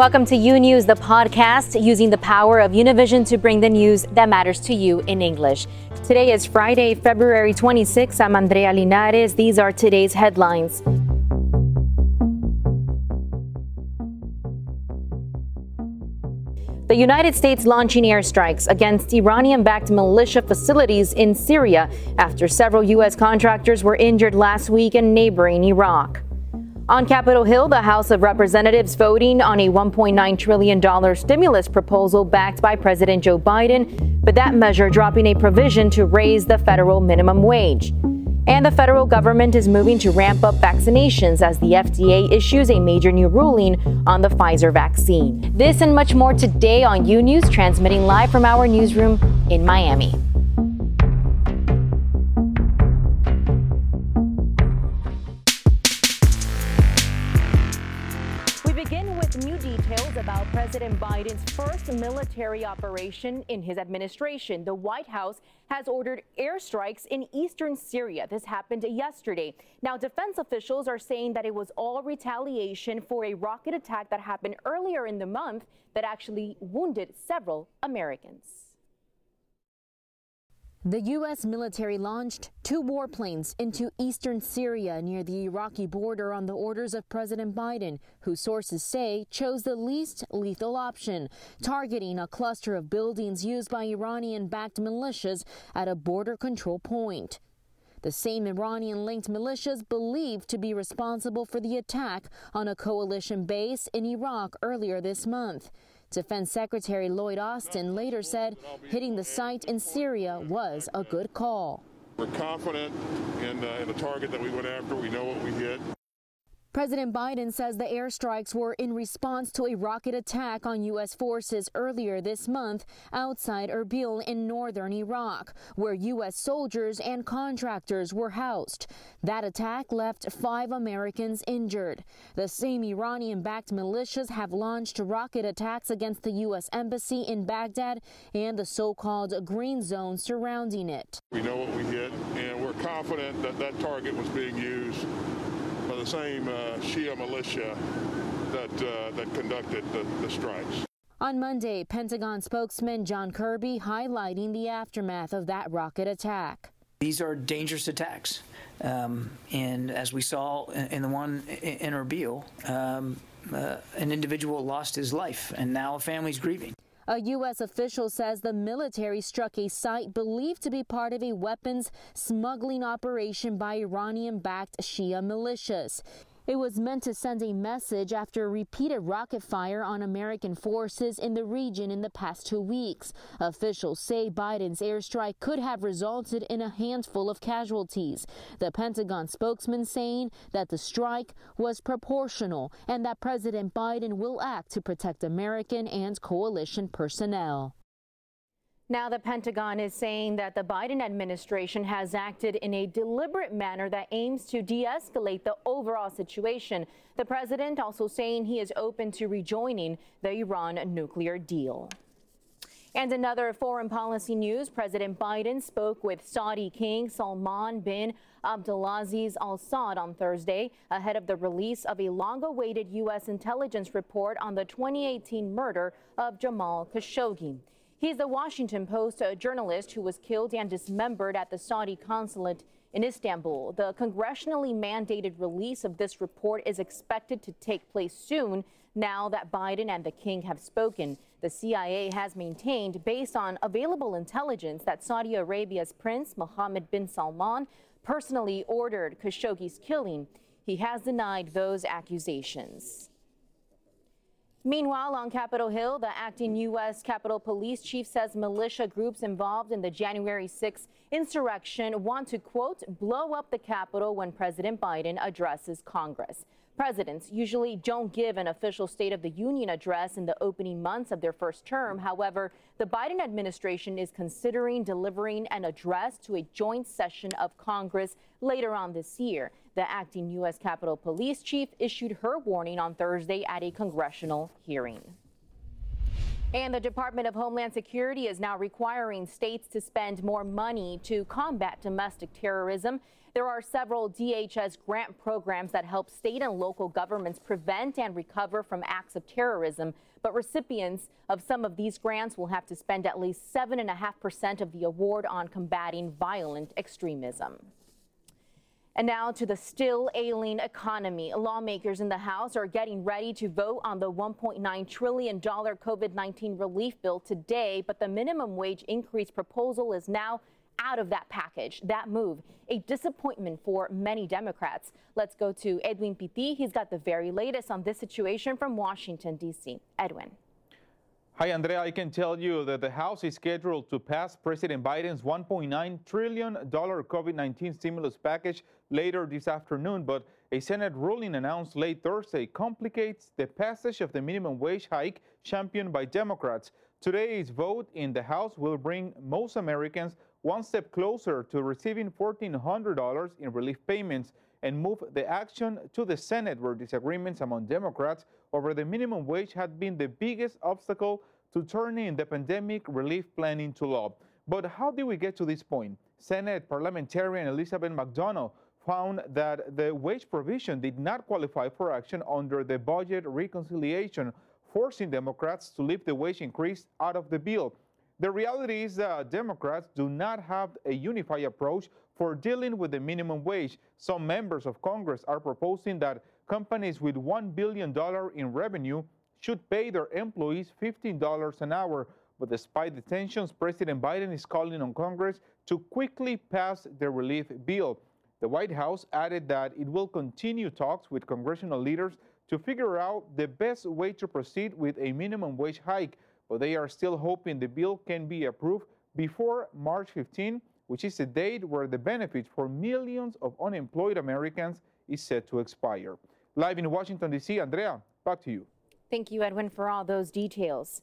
Welcome to U News, the podcast using the power of Univision to bring the news that matters to you in English. Today is Friday, February 26. I'm Andrea Linares. These are today's headlines. The United States launching airstrikes against Iranian backed militia facilities in Syria after several U.S. contractors were injured last week in neighboring Iraq. On Capitol Hill, the House of Representatives voting on a $1.9 trillion stimulus proposal backed by President Joe Biden, but that measure dropping a provision to raise the federal minimum wage. And the federal government is moving to ramp up vaccinations as the FDA issues a major new ruling on the Pfizer vaccine. This and much more today on U News, transmitting live from our newsroom in Miami. Military operation in his administration. The White House has ordered airstrikes in eastern Syria. This happened yesterday. Now, defense officials are saying that it was all retaliation for a rocket attack that happened earlier in the month that actually wounded several Americans. The U.S. military launched two warplanes into eastern Syria near the Iraqi border on the orders of President Biden, who sources say chose the least lethal option, targeting a cluster of buildings used by Iranian backed militias at a border control point. The same Iranian linked militias believed to be responsible for the attack on a coalition base in Iraq earlier this month. Defense Secretary Lloyd Austin later said hitting the site in Syria was a good call. We're confident in, uh, in the target that we went after. We know what we hit. President Biden says the airstrikes were in response to a rocket attack on U.S. forces earlier this month outside Erbil in northern Iraq, where U.S. soldiers and contractors were housed. That attack left five Americans injured. The same Iranian backed militias have launched rocket attacks against the U.S. Embassy in Baghdad and the so called green zone surrounding it. We know what we hit, and we're confident that that target was being used the same uh, Shia militia that, uh, that conducted the, the strikes. On Monday, Pentagon spokesman John Kirby highlighting the aftermath of that rocket attack. These are dangerous attacks. Um, and as we saw in the one in Erbil, um, uh, an individual lost his life, and now a family's grieving. A U.S. official says the military struck a site believed to be part of a weapons smuggling operation by Iranian backed Shia militias. It was meant to send a message after repeated rocket fire on American forces in the region in the past two weeks. Officials say Biden's airstrike could have resulted in a handful of casualties. The Pentagon spokesman saying that the strike was proportional and that President Biden will act to protect American and coalition personnel. Now, the Pentagon is saying that the Biden administration has acted in a deliberate manner that aims to de escalate the overall situation. The president also saying he is open to rejoining the Iran nuclear deal. And another foreign policy news President Biden spoke with Saudi King Salman bin Abdulaziz Al Saud on Thursday ahead of the release of a long awaited U.S. intelligence report on the 2018 murder of Jamal Khashoggi. He's the Washington Post journalist who was killed and dismembered at the Saudi consulate in Istanbul. The congressionally mandated release of this report is expected to take place soon now that Biden and the king have spoken. The CIA has maintained, based on available intelligence, that Saudi Arabia's Prince Mohammed bin Salman personally ordered Khashoggi's killing. He has denied those accusations. Meanwhile, on Capitol Hill, the acting U.S. Capitol Police Chief says militia groups involved in the January 6 insurrection want to, quote, blow up the Capitol when President Biden addresses Congress. Presidents usually don't give an official State of the Union address in the opening months of their first term. However, the Biden administration is considering delivering an address to a joint session of Congress later on this year. The acting U.S. Capitol Police Chief issued her warning on Thursday at a congressional hearing. And the Department of Homeland Security is now requiring states to spend more money to combat domestic terrorism. There are several DHS grant programs that help state and local governments prevent and recover from acts of terrorism. But recipients of some of these grants will have to spend at least 7.5% of the award on combating violent extremism. And now to the still ailing economy. Lawmakers in the House are getting ready to vote on the $1.9 trillion COVID 19 relief bill today, but the minimum wage increase proposal is now out of that package. That move, a disappointment for many Democrats. Let's go to Edwin Pitti. He's got the very latest on this situation from Washington, D.C. Edwin. Hi, Andrea. I can tell you that the House is scheduled to pass President Biden's $1.9 trillion COVID 19 stimulus package later this afternoon, but a Senate ruling announced late Thursday complicates the passage of the minimum wage hike championed by Democrats. Today's vote in the House will bring most Americans one step closer to receiving $1,400 in relief payments and move the action to the Senate, where disagreements among Democrats over the minimum wage had been the biggest obstacle to turning the pandemic relief plan into law. But how did we get to this point? Senate parliamentarian Elizabeth MacDonough found that the wage provision did not qualify for action under the budget reconciliation, forcing Democrats to leave the wage increase out of the bill. The reality is that Democrats do not have a unified approach for dealing with the minimum wage. Some members of Congress are proposing that companies with $1 billion in revenue should pay their employees $15 an hour. But despite the tensions, President Biden is calling on Congress to quickly pass the relief bill. The White House added that it will continue talks with congressional leaders to figure out the best way to proceed with a minimum wage hike but they are still hoping the bill can be approved before March 15, which is the date where the benefit for millions of unemployed Americans is set to expire. Live in Washington, D.C., Andrea, back to you. Thank you, Edwin, for all those details.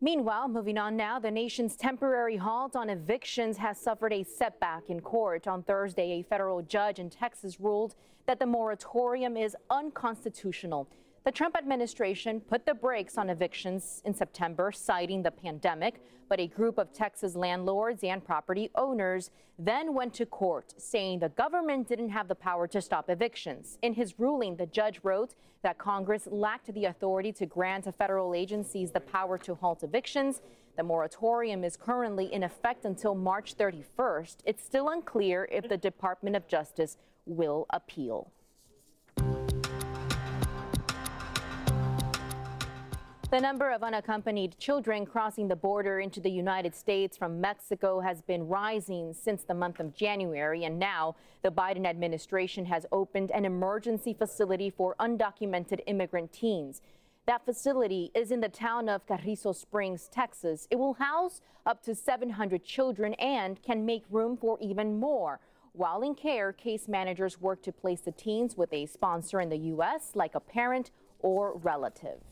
Meanwhile, moving on now, the nation's temporary halt on evictions has suffered a setback in court. On Thursday, a federal judge in Texas ruled that the moratorium is unconstitutional. The Trump administration put the brakes on evictions in September, citing the pandemic, but a group of Texas landlords and property owners then went to court, saying the government didn't have the power to stop evictions. In his ruling, the judge wrote that Congress lacked the authority to grant to federal agencies the power to halt evictions. The moratorium is currently in effect until March 31st. It's still unclear if the Department of Justice will appeal. The number of unaccompanied children crossing the border into the United States from Mexico has been rising since the month of January, and now the Biden administration has opened an emergency facility for undocumented immigrant teens. That facility is in the town of Carrizo Springs, Texas. It will house up to 700 children and can make room for even more. While in care, case managers work to place the teens with a sponsor in the U.S., like a parent or relative.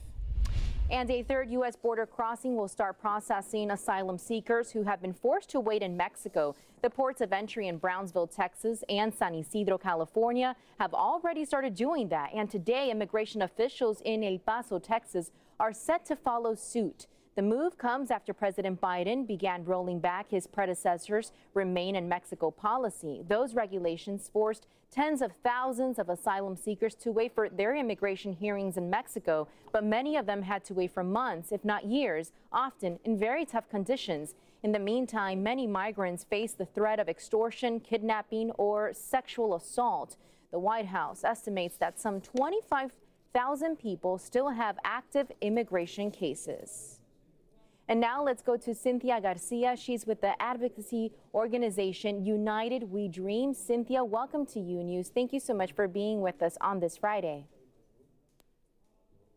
And a third U.S. border crossing will start processing asylum seekers who have been forced to wait in Mexico. The ports of entry in Brownsville, Texas and San Ysidro, California have already started doing that. And today, immigration officials in El Paso, Texas are set to follow suit. The move comes after President Biden began rolling back his predecessor's Remain in Mexico policy. Those regulations forced tens of thousands of asylum seekers to wait for their immigration hearings in Mexico, but many of them had to wait for months, if not years, often in very tough conditions. In the meantime, many migrants face the threat of extortion, kidnapping, or sexual assault. The White House estimates that some 25,000 people still have active immigration cases. And now let's go to Cynthia Garcia. She's with the advocacy organization United We Dream. Cynthia, welcome to U News. Thank you so much for being with us on this Friday.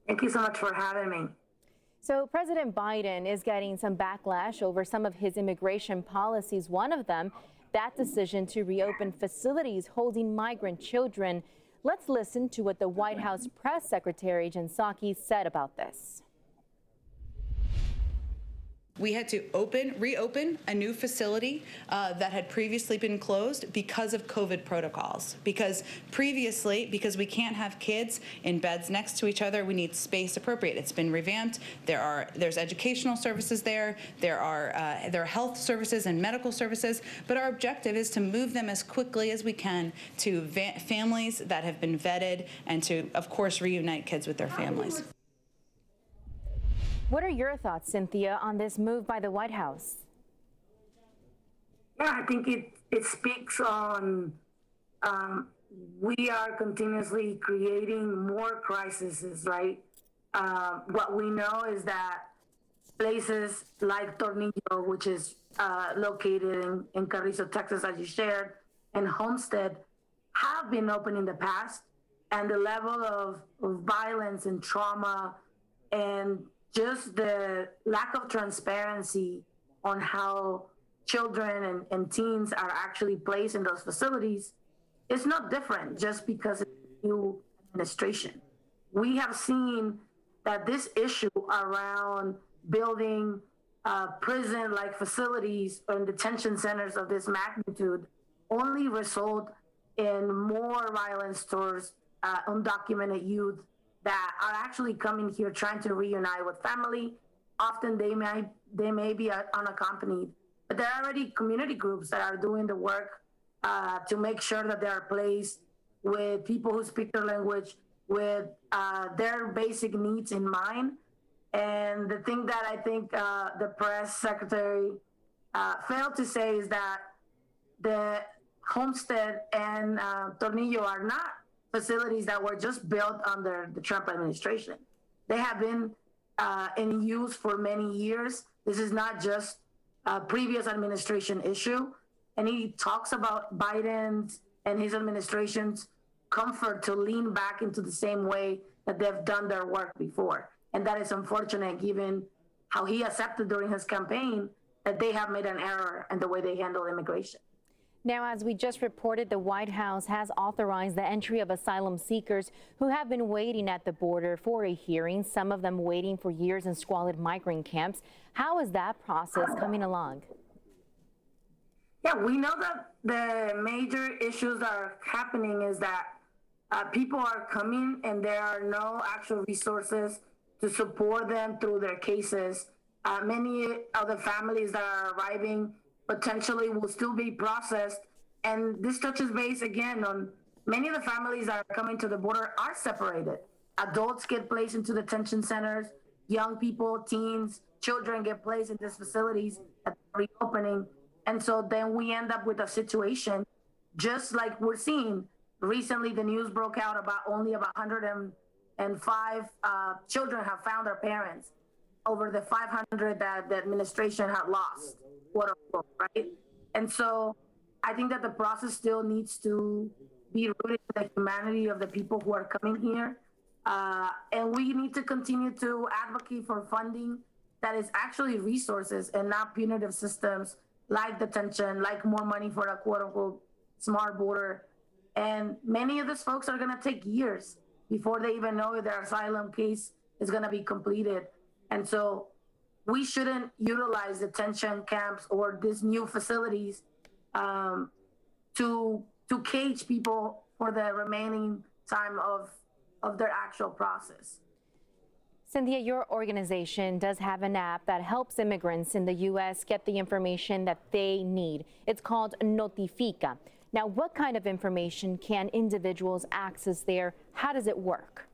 Thank you so much for having me. So, President Biden is getting some backlash over some of his immigration policies. One of them, that decision to reopen facilities holding migrant children. Let's listen to what the White House press secretary Jen Psaki said about this. We had to open, reopen a new facility uh, that had previously been closed because of COVID protocols. Because previously, because we can't have kids in beds next to each other, we need space appropriate. It's been revamped. There are there's educational services there. There are uh, there are health services and medical services. But our objective is to move them as quickly as we can to families that have been vetted and to, of course, reunite kids with their families. What are your thoughts, Cynthia, on this move by the White House? Yeah, I think it, it speaks on um, we are continuously creating more crises, right? Uh, what we know is that places like Tornillo, which is uh, located in, in Carrizo, Texas, as you shared, and Homestead have been open in the past, and the level of, of violence and trauma and just the lack of transparency on how children and, and teens are actually placed in those facilities is not different just because it's new administration. We have seen that this issue around building uh, prison like facilities and detention centers of this magnitude only result in more violence towards uh, undocumented youth that are actually coming here trying to reunite with family. Often they may they may be unaccompanied, but there are already community groups that are doing the work uh, to make sure that they are placed with people who speak their language, with uh, their basic needs in mind. And the thing that I think uh, the press secretary uh, failed to say is that the Homestead and uh, Tornillo are not facilities that were just built under the Trump administration. They have been uh, in use for many years. This is not just a previous administration issue. And he talks about Biden's and his administration's comfort to lean back into the same way that they've done their work before. And that is unfortunate given how he accepted during his campaign that they have made an error in the way they handle immigration. Now, as we just reported, the White House has authorized the entry of asylum seekers who have been waiting at the border for a hearing, some of them waiting for years in squalid migrant camps. How is that process coming along? Yeah, we know that the major issues that are happening is that uh, people are coming and there are no actual resources to support them through their cases. Uh, many of the families that are arriving potentially will still be processed. And this touches base again on many of the families that are coming to the border are separated. Adults get placed into detention centers, young people, teens, children get placed in these facilities at the reopening. And so then we end up with a situation just like we're seeing. Recently, the news broke out about only about 105 uh, children have found their parents over the 500 that the administration had lost quote unquote, right? And so I think that the process still needs to be rooted in the humanity of the people who are coming here. Uh, and we need to continue to advocate for funding that is actually resources and not punitive systems like detention, like more money for a quote unquote smart border. And many of these folks are going to take years before they even know if their asylum case is going to be completed. And so we shouldn't utilize detention camps or these new facilities um, to to cage people for the remaining time of of their actual process. Cynthia, your organization does have an app that helps immigrants in the U.S. get the information that they need. It's called Notifica. Now, what kind of information can individuals access there? How does it work?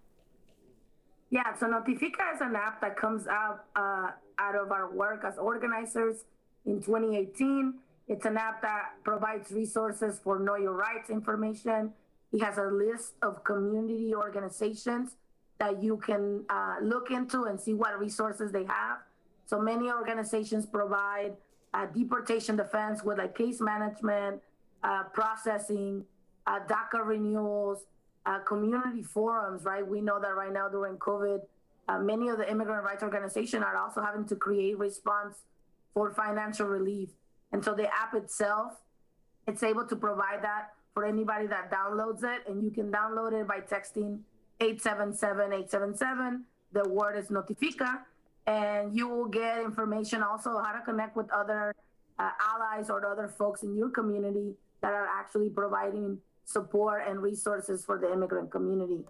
Yeah, so Notifica is an app that comes out uh, out of our work as organizers in 2018. It's an app that provides resources for know your rights information. It has a list of community organizations that you can uh, look into and see what resources they have. So many organizations provide uh, deportation defense with like case management, uh, processing, uh, DACA renewals, uh, community forums, right? We know that right now during COVID, uh, many of the immigrant rights organizations are also having to create response for financial relief. And so the app itself, it's able to provide that for anybody that downloads it. And you can download it by texting 877-877. The word is Notifica. and you will get information also how to connect with other uh, allies or other folks in your community that are actually providing support and resources for the immigrant community.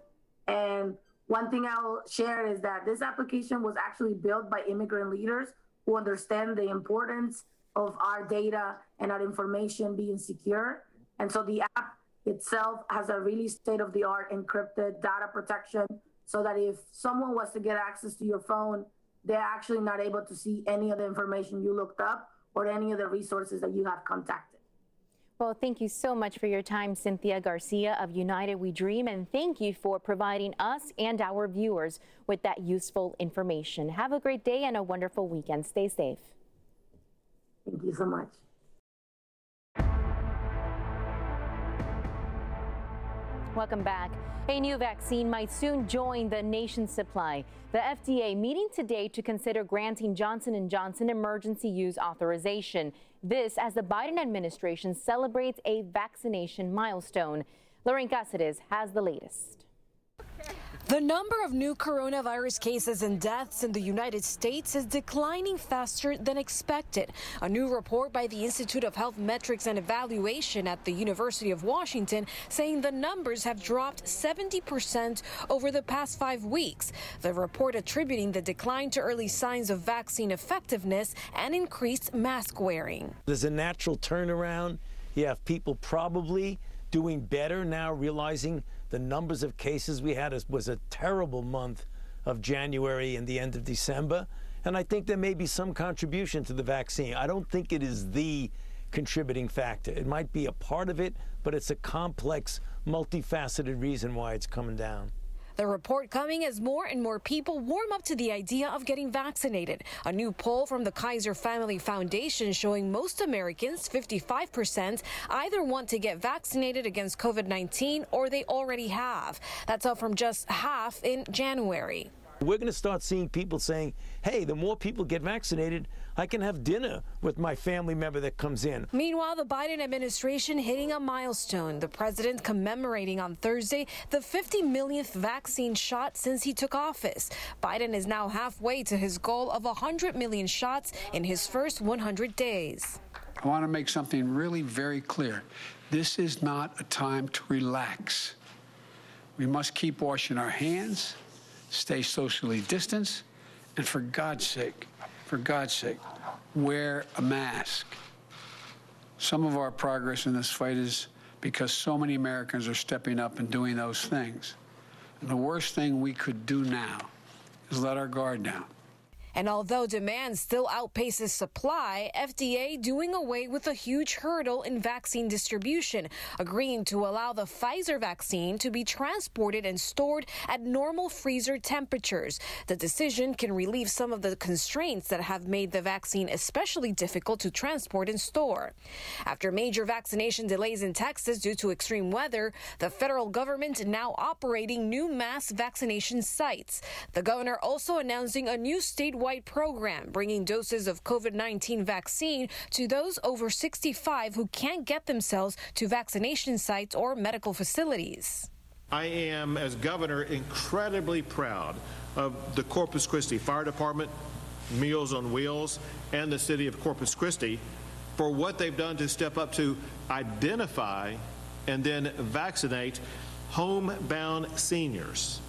And one thing I'll share is that this application was actually built by immigrant leaders who understand the importance of our data and our information being secure. And so the app itself has a really state of the art encrypted data protection so that if someone was to get access to your phone, they're actually not able to see any of the information you looked up or any of the resources that you have contacted. Well, thank you so much for your time, Cynthia Garcia of United We Dream, and thank you for providing us and our viewers with that useful information. Have a great day and a wonderful weekend. Stay safe. Thank you so much. Welcome back. A new vaccine might soon join the nation's supply. The FDA meeting today to consider granting Johnson & Johnson emergency use authorization. This as the Biden administration celebrates a vaccination milestone. Lorraine Cáceres has the latest. The number of new coronavirus cases and deaths in the United States is declining faster than expected. A new report by the Institute of Health Metrics and Evaluation at the University of Washington saying the numbers have dropped 70% over the past five weeks. The report attributing the decline to early signs of vaccine effectiveness and increased mask wearing. There's a natural turnaround. You have people probably doing better now, realizing the numbers of cases we had was a terrible month of January and the end of December. And I think there may be some contribution to the vaccine. I don't think it is the contributing factor. It might be a part of it, but it's a complex, multifaceted reason why it's coming down. The report coming as more and more people warm up to the idea of getting vaccinated. A new poll from the Kaiser Family Foundation showing most Americans, 55%, either want to get vaccinated against COVID 19 or they already have. That's up from just half in January. We're going to start seeing people saying, hey, the more people get vaccinated, I can have dinner with my family member that comes in. Meanwhile, the Biden administration hitting a milestone. The president commemorating on Thursday the 50 millionth vaccine shot since he took office. Biden is now halfway to his goal of 100 million shots in his first 100 days. I want to make something really very clear. This is not a time to relax. We must keep washing our hands stay socially distanced, and for God's sake, for God's sake, wear a mask. Some of our progress in this fight is because so many Americans are stepping up and doing those things. And the worst thing we could do now is let our guard down. And although demand still outpaces supply, FDA doing away with a huge hurdle in vaccine distribution, agreeing to allow the Pfizer vaccine to be transported and stored at normal freezer temperatures. The decision can relieve some of the constraints that have made the vaccine especially difficult to transport and store. After major vaccination delays in Texas due to extreme weather, the federal government now operating new mass vaccination sites. The governor also announcing a new statewide program bringing doses of COVID 19 vaccine to those over 65 who can't get themselves to vaccination sites or medical facilities. I am, as governor, incredibly proud of the Corpus Christi Fire Department, Meals on Wheels, and the city of Corpus Christi for what they've done to step up to identify and then vaccinate homebound seniors.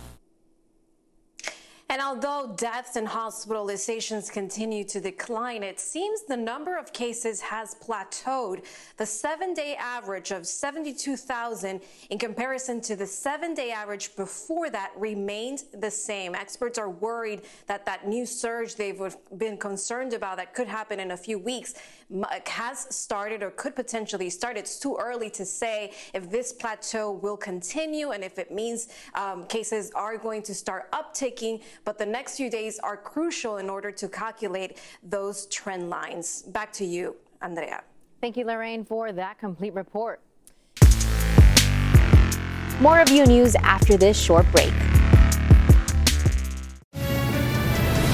And although deaths and hospitalizations continue to decline, it seems the number of cases has plateaued. The seven day average of 72,000 in comparison to the seven day average before that remained the same. Experts are worried that that new surge they've been concerned about that could happen in a few weeks has started or could potentially start. It's too early to say if this plateau will continue and if it means um, cases are going to start upticking. But the next few days are crucial in order to calculate those trend lines. Back to you, Andrea. Thank you, Lorraine, for that complete report. More of U News after this short break.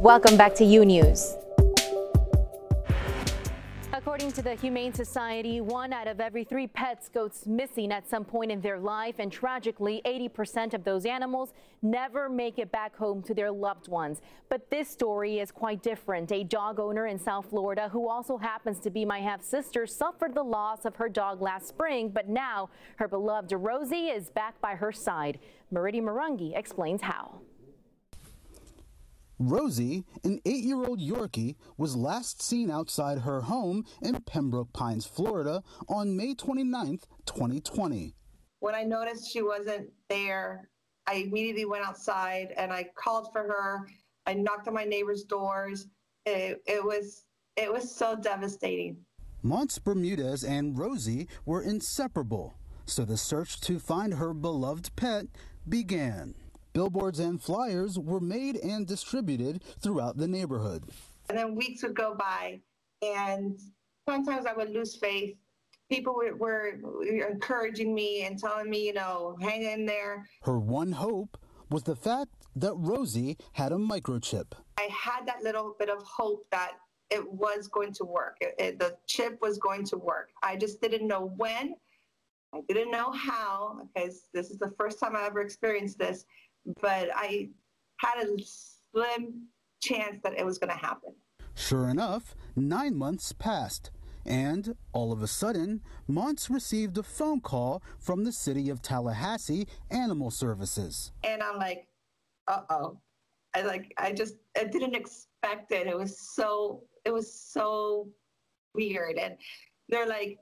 Welcome back to U News. According to the Humane Society, one out of every three pets goes missing at some point in their life, and tragically, 80% of those animals never make it back home to their loved ones. But this story is quite different. A dog owner in South Florida, who also happens to be my half sister, suffered the loss of her dog last spring, but now her beloved Rosie is back by her side. Marity Marungi explains how. Rosie, an eight year old Yorkie, was last seen outside her home in Pembroke Pines, Florida on May 29, 2020. When I noticed she wasn't there, I immediately went outside and I called for her. I knocked on my neighbors' doors. It, it was it was so devastating. Monts Bermudez and Rosie were inseparable, so the search to find her beloved pet began. Billboards and flyers were made and distributed throughout the neighborhood. And then weeks would go by, and sometimes I would lose faith. People were, were encouraging me and telling me, you know, hang in there. Her one hope was the fact that Rosie had a microchip. I had that little bit of hope that it was going to work. It, it, the chip was going to work. I just didn't know when. I didn't know how because this is the first time I ever experienced this but I had a slim chance that it was going to happen. Sure enough, nine months passed, and all of a sudden, Monts received a phone call from the city of Tallahassee Animal Services. And I'm like, uh oh. I like, I just, I didn't expect it. It was so, it was so weird. And they're like,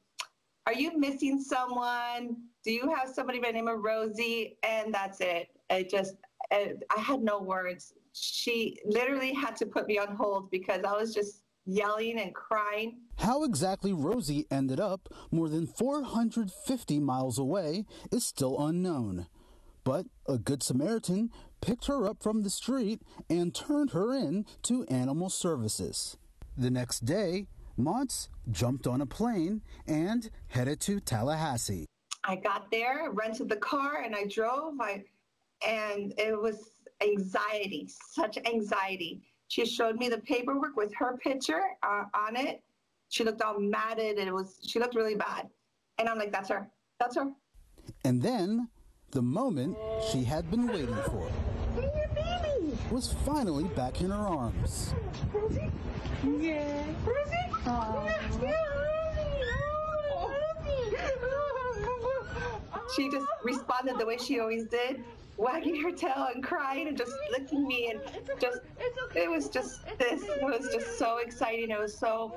are you missing someone? Do you have somebody by the name of Rosie? And that's it. I just, I, I had no words. She literally had to put me on hold because I was just yelling and crying. How exactly Rosie ended up more than 450 miles away is still unknown. But a Good Samaritan picked her up from the street and turned her in to animal services. The next day, Monts jumped on a plane and headed to Tallahassee. I got there, rented the car, and I drove. I and it was anxiety, such anxiety. She showed me the paperwork with her picture uh, on it. She looked all matted, and it was she looked really bad. And I'm like, that's her, that's her. And then the moment she had been waiting for was finally back in her arms. Rosie? Yeah. Rosie? She just responded the way she always did wagging her tail and crying and just licking me and just it was just this it was just so exciting it was so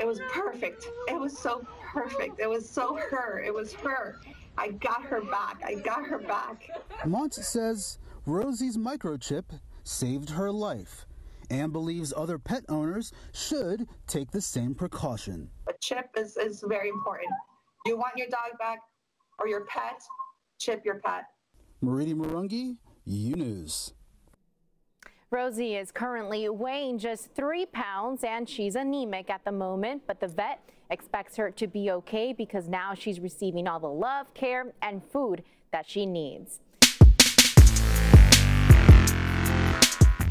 it was perfect it was so perfect it was so her it was her i got her back i got her back Mont says rosie's microchip saved her life and believes other pet owners should take the same precaution a chip is, is very important you want your dog back or your pet chip your pet Mariti Marungi, U News. Rosie is currently weighing just three pounds and she's anemic at the moment, but the vet expects her to be okay because now she's receiving all the love, care, and food that she needs.